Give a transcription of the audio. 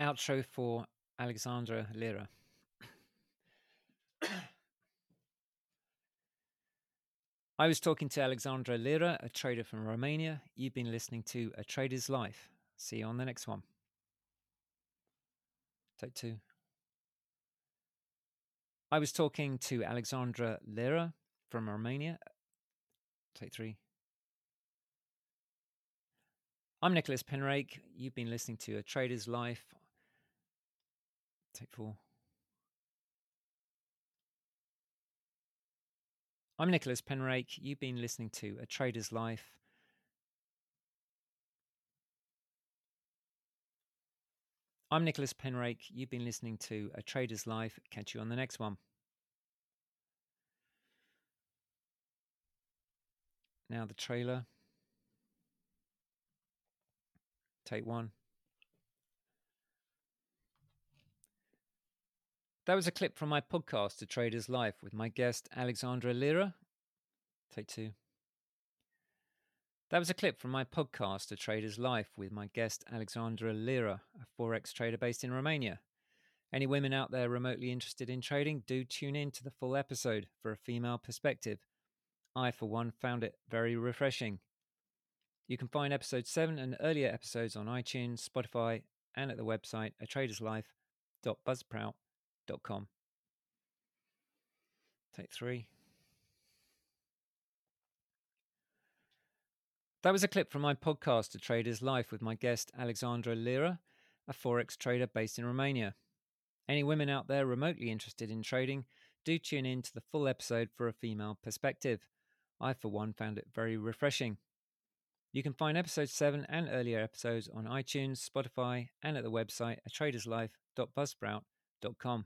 Outro for Alexandra Lera. I was talking to Alexandra Lera, a trader from Romania. You've been listening to A Trader's Life. See you on the next one. Take two. I was talking to Alexandra Lera from Romania. Take three. I'm Nicholas Penrake. You've been listening to A Trader's Life. Take four. I'm Nicholas Penrake. You've been listening to A Trader's Life. I'm Nicholas Penrake. You've been listening to A Trader's Life. Catch you on the next one. Now, the trailer. Take one. That was a clip from my podcast, A Trader's Life, with my guest Alexandra Lera. Take two. That was a clip from my podcast, A Trader's Life, with my guest Alexandra Lera, a Forex trader based in Romania. Any women out there remotely interested in trading, do tune in to the full episode for a female perspective. I, for one, found it very refreshing. You can find episode 7 and earlier episodes on iTunes, Spotify, and at the website atraderslife.buzzsprout.com com. Take three. That was a clip from my podcast, A Trader's Life, with my guest Alexandra Lera, a Forex trader based in Romania. Any women out there remotely interested in trading, do tune in to the full episode for a female perspective. I, for one, found it very refreshing. You can find episode 7 and earlier episodes on iTunes, Spotify, and at the website atraderslife.buzzsprout.com.